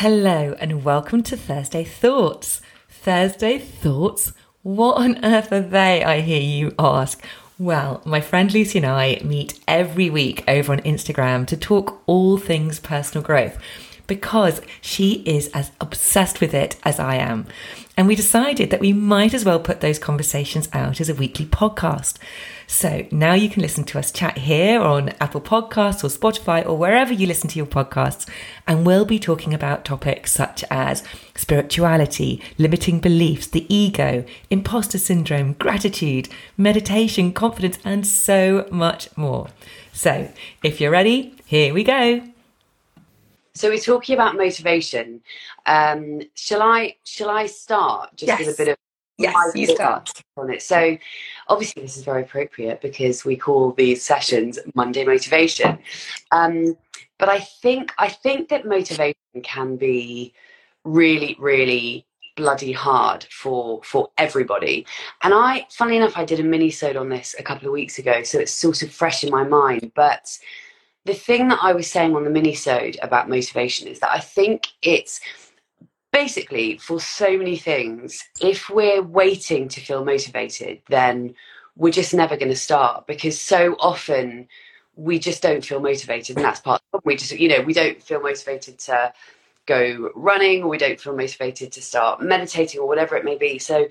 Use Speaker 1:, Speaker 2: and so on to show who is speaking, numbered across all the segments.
Speaker 1: Hello and welcome to Thursday Thoughts. Thursday Thoughts? What on earth are they, I hear you ask? Well, my friend Lucy and I meet every week over on Instagram to talk all things personal growth because she is as obsessed with it as I am. And we decided that we might as well put those conversations out as a weekly podcast. So now you can listen to us chat here on Apple Podcasts or Spotify or wherever you listen to your podcasts. And we'll be talking about topics such as spirituality, limiting beliefs, the ego, imposter syndrome, gratitude, meditation, confidence, and so much more. So if you're ready, here we go.
Speaker 2: So we're talking about motivation. Um, shall I shall I start just
Speaker 1: yes.
Speaker 2: with a bit of
Speaker 1: yes, you start
Speaker 2: on it. So obviously this is very appropriate because we call these sessions Monday motivation. Um, but I think I think that motivation can be really really bloody hard for for everybody and i funnily enough i did a mini sode on this a couple of weeks ago so it's sort of fresh in my mind but the thing that I was saying on the mini-sode about motivation is that I think it's basically for so many things, if we're waiting to feel motivated, then we're just never going to start because so often we just don't feel motivated and that's part of we just you know we don't feel motivated to go running or we don't feel motivated to start meditating or whatever it may be. So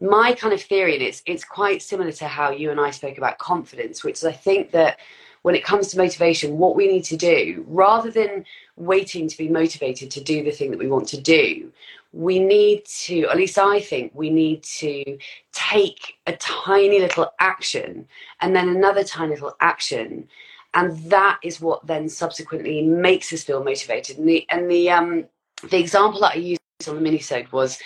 Speaker 2: my kind of theory and it's it's quite similar to how you and I spoke about confidence which is I think that when it comes to motivation, what we need to do, rather than waiting to be motivated to do the thing that we want to do, we need to, at least I think, we need to take a tiny little action and then another tiny little action. And that is what then subsequently makes us feel motivated. And the, and the, um, the example that I use on the mini minisode was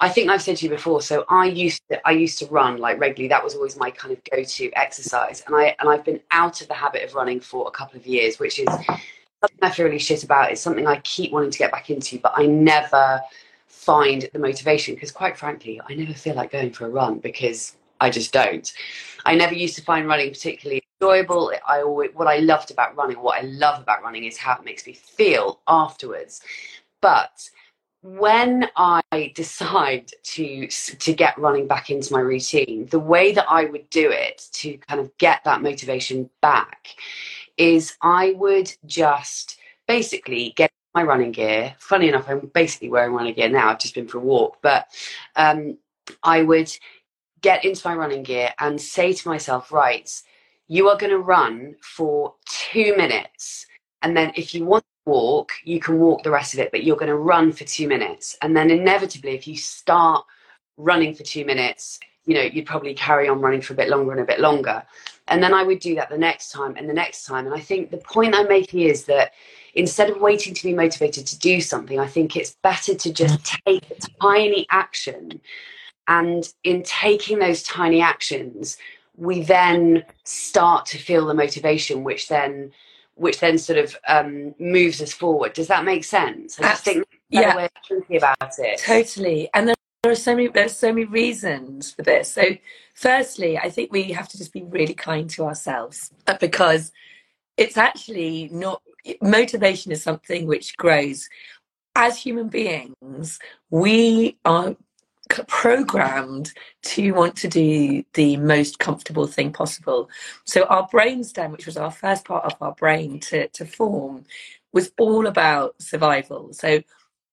Speaker 2: I think I've said to you before. So I used to, I used to run like regularly. That was always my kind of go-to exercise, and I and I've been out of the habit of running for a couple of years, which is something I feel really shit about. It's something I keep wanting to get back into, but I never find the motivation because, quite frankly, I never feel like going for a run because I just don't. I never used to find running particularly enjoyable. I always, what I loved about running, what I love about running, is how it makes me feel afterwards. But when I decide to to get running back into my routine, the way that I would do it to kind of get that motivation back is I would just basically get my running gear. Funny enough, I'm basically wearing running gear now. I've just been for a walk, but um, I would get into my running gear and say to myself, right, you are going to run for two minutes. And then if you want walk, you can walk the rest of it, but you're going to run for two minutes. And then inevitably, if you start running for two minutes, you know, you'd probably carry on running for a bit longer and a bit longer. And then I would do that the next time and the next time. And I think the point I'm making is that instead of waiting to be motivated to do something, I think it's better to just take a tiny action. And in taking those tiny actions, we then start to feel the motivation, which then which then sort of um, moves us forward. Does that make sense? I just think yeah. way thinking about it.
Speaker 1: Totally. And there are so many there's so many reasons for this. So firstly, I think we have to just be really kind to ourselves uh, because it's actually not motivation is something which grows. As human beings, we are programmed to want to do the most comfortable thing possible. So our brainstem, which was our first part of our brain to, to form, was all about survival. So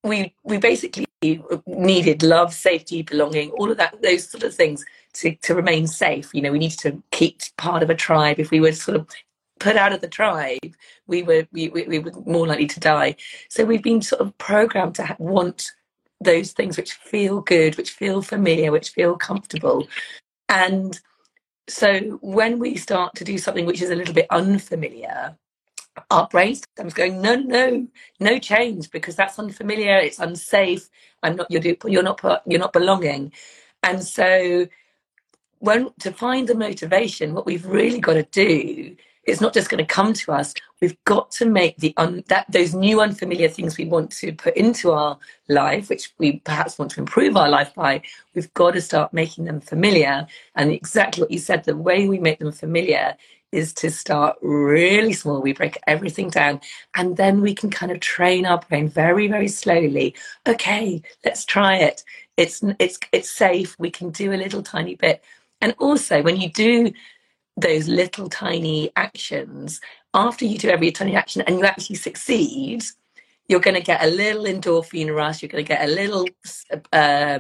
Speaker 1: we we basically needed love, safety, belonging, all of that, those sort of things to, to remain safe. You know, we needed to keep part of a tribe. If we were sort of put out of the tribe, we were we, we, we were more likely to die. So we've been sort of programmed to want those things which feel good, which feel familiar, which feel comfortable. And so when we start to do something which is a little bit unfamiliar, our brainstem's going, no, no, no change because that's unfamiliar, it's unsafe. I'm not you're you're not you're not belonging. And so when to find the motivation, what we've really got to do it's not just going to come to us. We've got to make the un, that those new unfamiliar things we want to put into our life, which we perhaps want to improve our life by. We've got to start making them familiar. And exactly what you said, the way we make them familiar is to start really small. We break everything down and then we can kind of train our brain very, very slowly. Okay, let's try it. It's it's it's safe. We can do a little tiny bit. And also when you do those little tiny actions, after you do every tiny action and you actually succeed, you're going to get a little endorphin rush. You're going to get a little uh,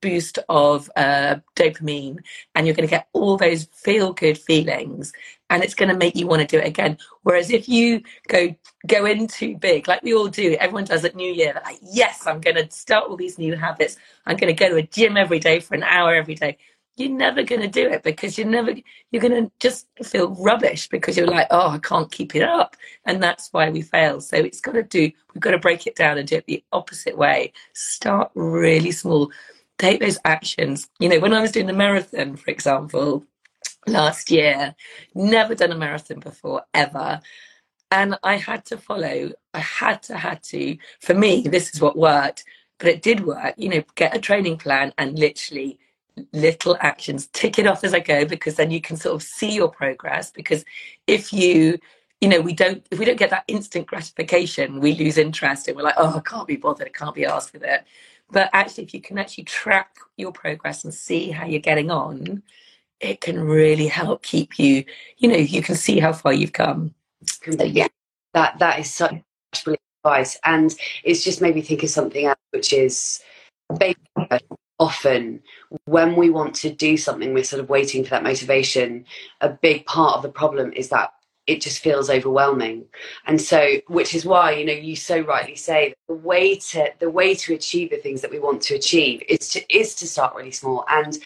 Speaker 1: boost of uh, dopamine, and you're going to get all those feel good feelings, and it's going to make you want to do it again. Whereas if you go go in too big, like we all do, everyone does at New Year, like yes, I'm going to start all these new habits. I'm going to go to a gym every day for an hour every day you're never going to do it because you're never you're going to just feel rubbish because you're like oh i can't keep it up. And that's why we fail. So it's got to do we've got to break it down and do it the opposite way. Start really small. Take those actions. You know when i was doing the marathon for example last year never done a marathon before ever. And i had to follow i had to had to. For me this is what worked but it did work. You know get a training plan and literally little actions. Tick it off as i go because then you can sort of see your progress because if you you know we don't if we don't get that instant gratification we lose interest and we're like oh i can't be bothered. I can't be asked with it. But actually if you can actually track your progress and see how you're getting on it can really help keep you you know you can see how far you've come.
Speaker 2: So, yeah that that is such brilliant advice. And it's just made me think of something else which is often when we want to do something, we're sort of waiting for that motivation. A big part of the problem is that it just feels overwhelming. And so which is why you know you so rightly say the way to the way to achieve the things that we want to achieve is to is to start really small. And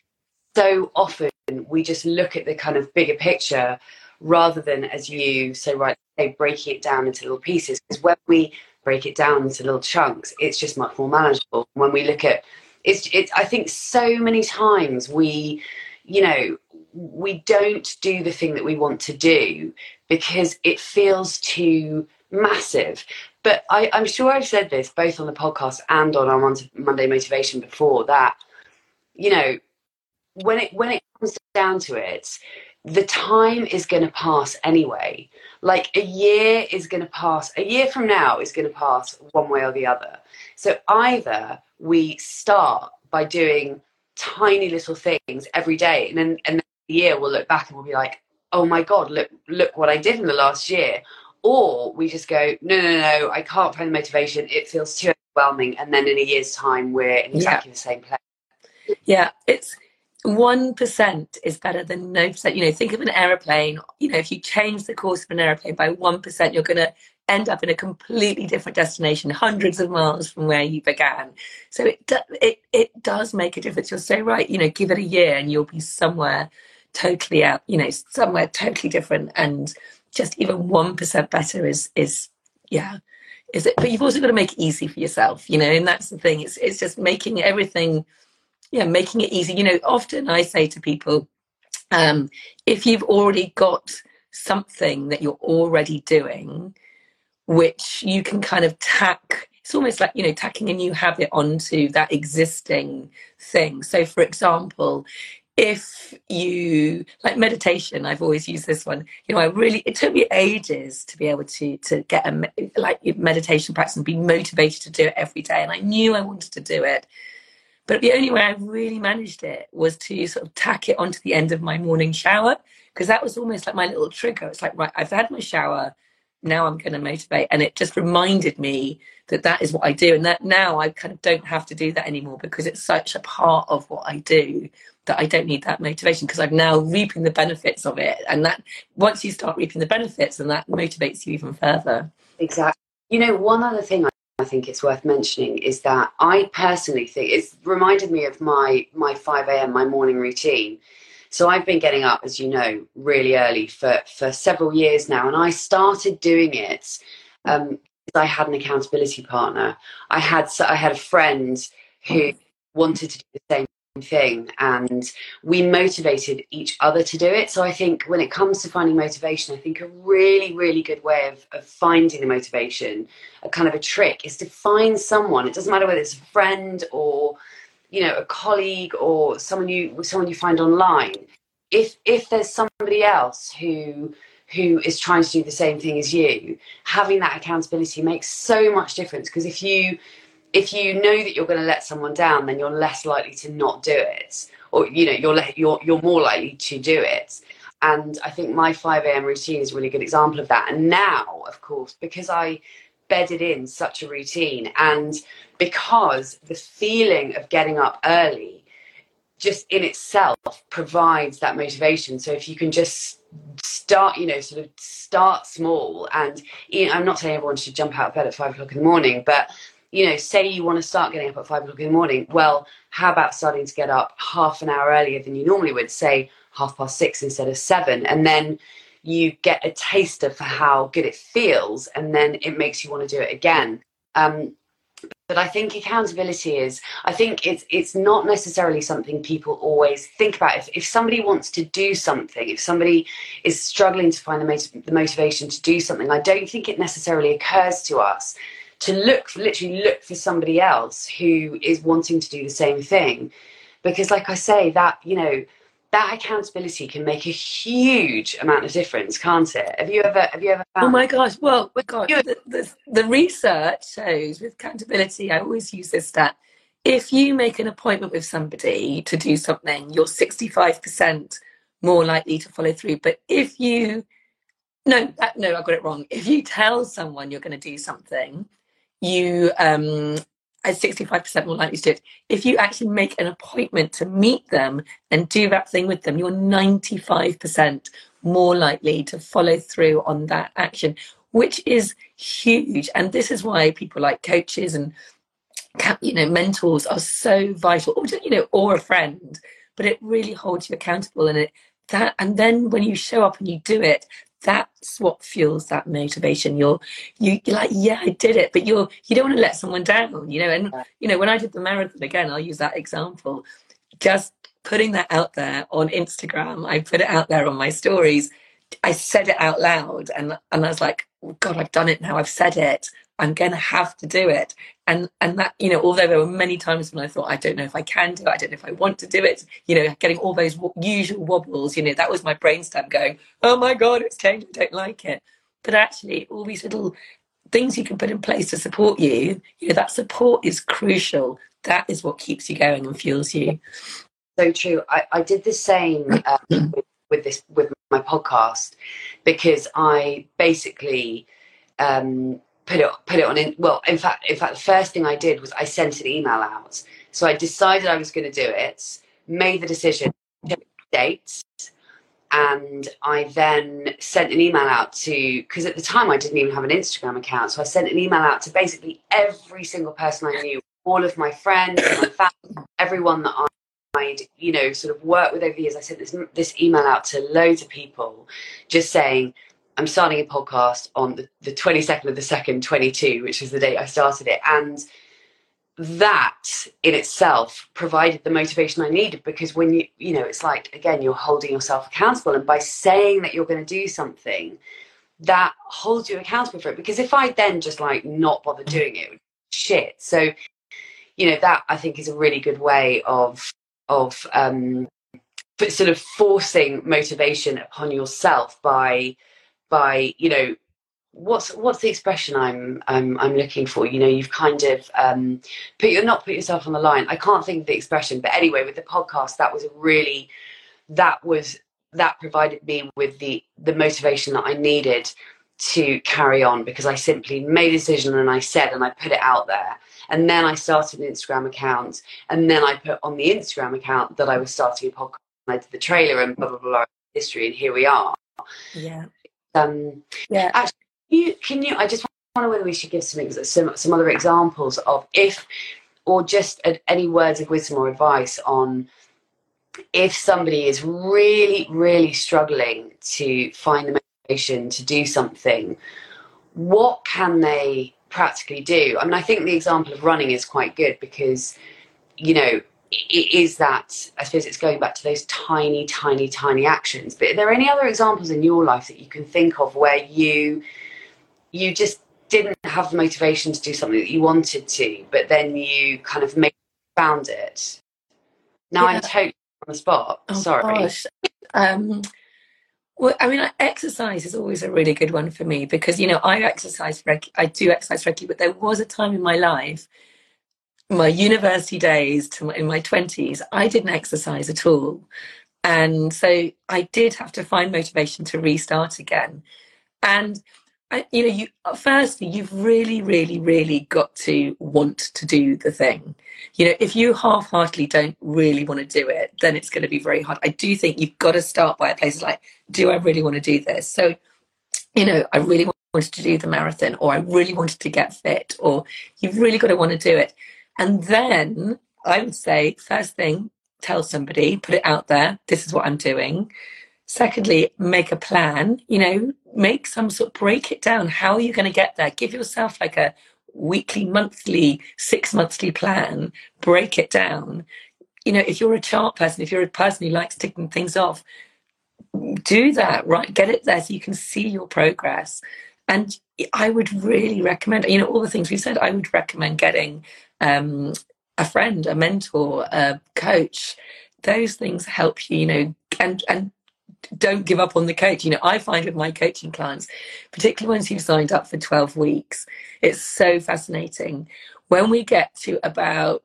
Speaker 2: so often we just look at the kind of bigger picture rather than as you so rightly say breaking it down into little pieces. Because when we break it down into little chunks it's just much more manageable. When we look at it's it's i think so many times we you know we don't do the thing that we want to do because it feels too massive. But I, i'm sure i've said this both on the podcast and on our monday motivation before that you know when it when it comes down to it the time is going to pass anyway. Like a year is going to pass a year from now is going to pass one way or the other. So either we start by doing tiny little things every day, and then and then the year we'll look back and we'll be like, oh my god, look look what I did in the last year. Or we just go, no, no, no, I can't find the motivation. It feels too overwhelming, and then in a year's time we're in exactly yeah. the same place.
Speaker 1: Yeah, it's one percent is better than no percent. You know, think of an aeroplane. You know, if you change the course of an aeroplane by one percent, you're going to end up in a completely different destination, hundreds of miles from where you began. So it it it does make a difference. You're so right. You know, give it a year and you'll be somewhere totally out. You know, somewhere totally different, and just even one percent better is is yeah. Is it? But you've also got to make it easy for yourself. You know, and that's the thing. It's it's just making everything. Yeah, making it easy. You know, often I say to people, um, if you've already got something that you're already doing, which you can kind of tack it's almost like you know tacking a new habit onto that existing thing. So for example if you like meditation i've always used this one you know i really it took me ages to be able to to get a like meditation practice and be motivated to do it every day and i knew i wanted to do it. But the only way i really managed it was to sort of tack it onto the end of my morning shower because that was almost like my little trigger. It's like right i've had my shower now I'm going to motivate. And it just reminded me that that is what I do. And that now I kind of don't have to do that anymore because it's such a part of what I do that I don't need that motivation because I'm now reaping the benefits of it. And that once you start reaping the benefits, then that motivates you even further.
Speaker 2: Exactly. You know, one other thing I think it's worth mentioning is that I personally think it's reminded me of my my 5 a.m. my morning routine so I've been getting up, as you know, really early for, for several years now. And I started doing it um, I had an accountability partner. I had I had a friend who wanted to do the same thing and we motivated each other to do it so i think when it comes to finding motivation i think a really really good way of, of finding the motivation a kind of a trick is to find someone it doesn't matter whether it's a friend or you know a colleague or someone you someone you find online if if there's somebody else who who is trying to do the same thing as you, having that accountability makes so much difference because if you if you know that you're going to let someone down, then you're less likely to not do it, or you know you're le- you're you're more likely to do it. And I think my 5 a.m. routine is a really good example of that. And now, of course, because I bedded in such a routine and because the feeling of getting up early just in itself provides that motivation. So if you can just start, you know, sort of start small and you know, I'm not saying everyone should jump out of bed at five o'clock in the morning, but you know, say you want to start getting up at five o'clock in the morning. Well, how about starting to get up half an hour earlier than you normally would, say half past six instead of seven, and then you get a taster for how good it feels, and then it makes you want to do it again. Um, but I think accountability is I think it's it's not necessarily something people always think about. If if somebody wants to do something, if somebody is struggling to find the, motiv- the motivation to do something, I don't think it necessarily occurs to us to look literally look for somebody else who is wanting to do the same thing. Because like I say, that, you know, that accountability can make a huge amount of difference, can't it? Have you ever have you ever
Speaker 1: found Oh my gosh, well God, the, the, the research shows with accountability, I always use this stat. If you make an appointment with somebody to do something, you're 65% more likely to follow through. But if you no, that, no, I got it wrong. If you tell someone you're going to do something, you um, are 65% more likely to do it. If you actually make an appointment to meet them and do that thing with them, you're 95% more likely to follow through on that action, which is huge. And this is why people like coaches and you know mentors are so vital, or you know, or a friend. But it really holds you accountable, and it that and then when you show up and you do it that's what fuels that motivation. You're you, you're like yeah i did it but you're you don't want to let someone down you know? And you know when i did the marathon again i'll use that example just putting that out there on instagram i put it out there on my stories i said it out loud and and i was like oh god i've done it now i've said it I'm going to have to do it. And and that you know, although there were many times when I thought I don't know if I can do it, I don't know if I want to do it. You know, getting all those w- usual wobbles. You know, that was my brainstem going, "Oh my god, it's changed. I don't like it." But actually, all these little things you can put in place to support you. You know, that support is crucial. That is what keeps you going and fuels you.
Speaker 2: So true. I, I did the same uh, with, with this with my podcast because I basically. Um, put it put it on in well in fact in fact the first thing i did was i sent an email out so i decided i was going to do it made the decision dates and i then sent an email out to because at the time i didn't even have an instagram account so i sent an email out to basically every single person i knew all of my friends my family everyone that i I'd, you know, sort of worked with over the years. I sent this this email out to loads of people, just saying, I'm starting a podcast on the, the 22nd of the 2nd, 22, which is the date I started it. And that in itself provided the motivation I needed because when you, you know, it's like, again, you're holding yourself accountable. And by saying that you're going to do something, that holds you accountable for it. Because if I then just like not bother doing it, shit. So, you know, that I think is a really good way of, of, um, sort of forcing motivation upon yourself by, by you know what's what's the expression I'm I'm I'm looking for? You know, you've kind of um, put your not put yourself on the line. I can't think of the expression, but anyway, with the podcast, that was really that was that provided me with the the motivation that I needed to carry on because I simply made a decision and I said and I put it out there. And then I started an Instagram account, and then I put on the Instagram account that I was starting a podcast. And I did the trailer and blah blah blah history, and here we are.
Speaker 1: Yeah.
Speaker 2: Um,
Speaker 1: yeah.
Speaker 2: Actually, can you, can you, I just wonder whether we should give some, some, some other examples of if, or just any words of wisdom or advice on if somebody is really, really struggling to find the motivation to do something, what can they practically do? I mean, I think the example of running is quite good because, you know, it is that I suppose it's going back to those tiny, tiny, tiny actions. But are there any other examples in your life that you can think of where you you just didn't have the motivation to do something that you wanted to, but then you kind of made, found it? Now yeah. I'm totally on the spot. Oh, Sorry.
Speaker 1: Um, Well, I mean, exercise is always a really good one for me because you know I exercise reg- I do exercise regularly, but there was a time in my life, my university days to in my twenties, I didn't exercise at all, and so I did have to find motivation to restart again, and you know, you firstly, you've really, really, really got to want to do the thing. You know, if you half-heartedly don't really want to do it, then it's going to be very hard. I do think you've got to start by a place like, do I really want to do this? So, you know, I really wanted to do the marathon, or I really wanted to get fit, or you've really got to want to do it. And then I would say, first thing, tell somebody, put it out there. This is what I'm doing. Secondly, make a plan, you know, make some sort of break it down. How are you going to get there? Give yourself like a weekly, monthly, six monthly plan, break it down. You know, if you're a chart person, if you're a person who likes ticking things off, do that, right? Get it there so you can see your progress. And I would really recommend, you know, all the things we said, I would recommend getting um, a friend, a mentor, a coach. Those things help you, you know, and and don't give up on the coach. You know, I find with my coaching clients, particularly once you've signed up for 12 weeks, it's so fascinating. When we get to about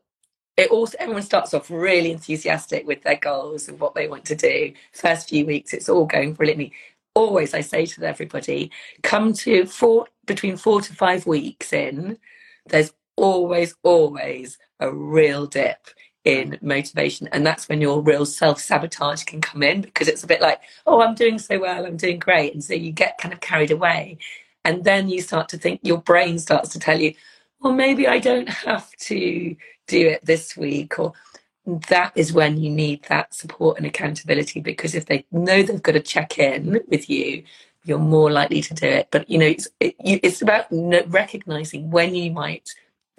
Speaker 1: it also everyone starts off really enthusiastic with their goals and what they want to do. First few weeks, it's all going brilliantly. Always I say to everybody, come to four between four to five weeks in, there's always, always a real dip in motivation. And that's when your real self sabotage can come in because it's a bit like, oh, I'm doing so well, I'm doing great. And so you get kind of carried away. And then you start to think, your brain starts to tell you, well, maybe I don't have to do it this week. Or that is when you need that support and accountability because if they know they've got to check in with you, you're more likely to do it. But, you know, it's, it, it's about recognizing when you might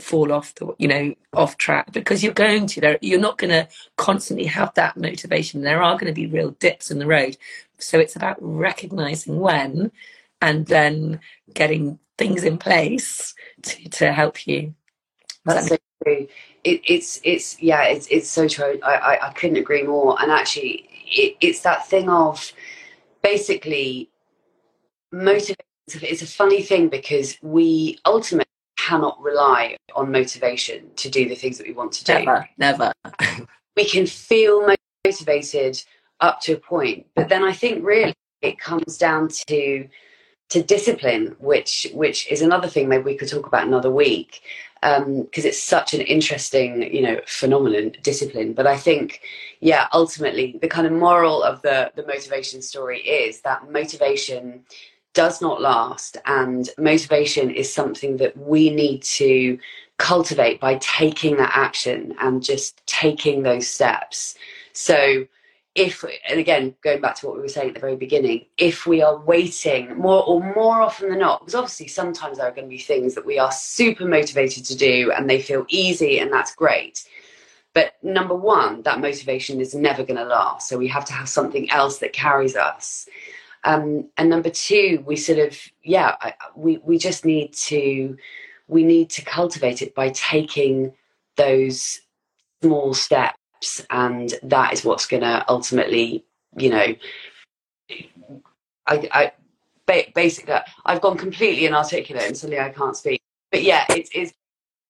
Speaker 1: fall off the you know off track because you're going to there you're not going to constantly have that motivation. There are going to be real dips in the road. So it's about recognizing when and then getting things in place to, to help you.
Speaker 2: That's so true. It, it's it's yeah it's it's so true. I, I, I couldn't agree more. And actually it, it's that thing of basically motivation it's a funny thing because we ultimately cannot rely on motivation to do the things that we want to do.
Speaker 1: Never, never.
Speaker 2: we can feel motivated up to a point, but then I think really it comes down to to discipline, which which is another thing maybe we could talk about another week because um, it's such an interesting you know phenomenon discipline but i think yeah ultimately the kind of moral of the the motivation story is that motivation does not last and motivation is something that we need to cultivate by taking that action and just taking those steps. So if and again going back to what we were saying at the very beginning if we are waiting more or more often than not because obviously sometimes there are going to be things that we are super motivated to do and they feel easy and that's great. But number one that motivation is never going to last so we have to have something else that carries us um, and number two, we sort of, yeah, I, we, we just need to, we need to cultivate it by taking those small steps. And that is what's going to ultimately, you know, I, I basically, I've gone completely inarticulate and suddenly I can't speak. But yeah, it's,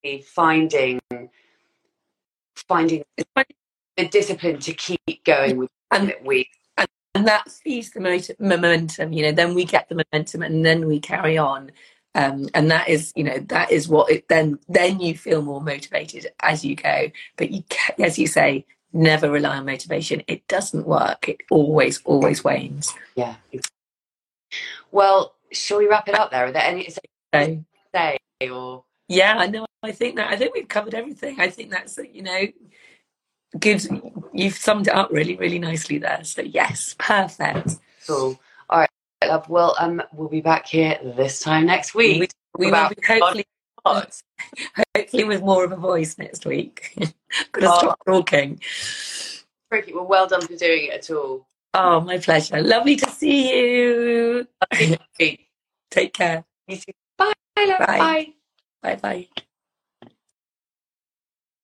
Speaker 2: it's finding, finding the discipline to keep going with and that we
Speaker 1: and that feeds the momentum you know then we get the momentum and then we carry on. Um, and that is you know that is what it then then you feel more motivated as you go. But you as you say never rely on motivation. It doesn't work. It always always wanes.
Speaker 2: Yeah well shall we wrap it up there? Are there any say, say or?
Speaker 1: Yeah i know i think that i think we've covered everything. I think that's you know good. You've summed it up really, really nicely there. So yes, perfect.
Speaker 2: Cool. All right, love. Well, um, we'll be back here this time next week.
Speaker 1: We, we will be hopefully, hopefully with more of a voice next week. Got to oh. stop talking.
Speaker 2: Ricky, well, well done for doing it at all.
Speaker 1: Oh, my pleasure. Lovely to see you. Take care.
Speaker 2: Bye. Bye.
Speaker 1: Bye. Bye. Bye.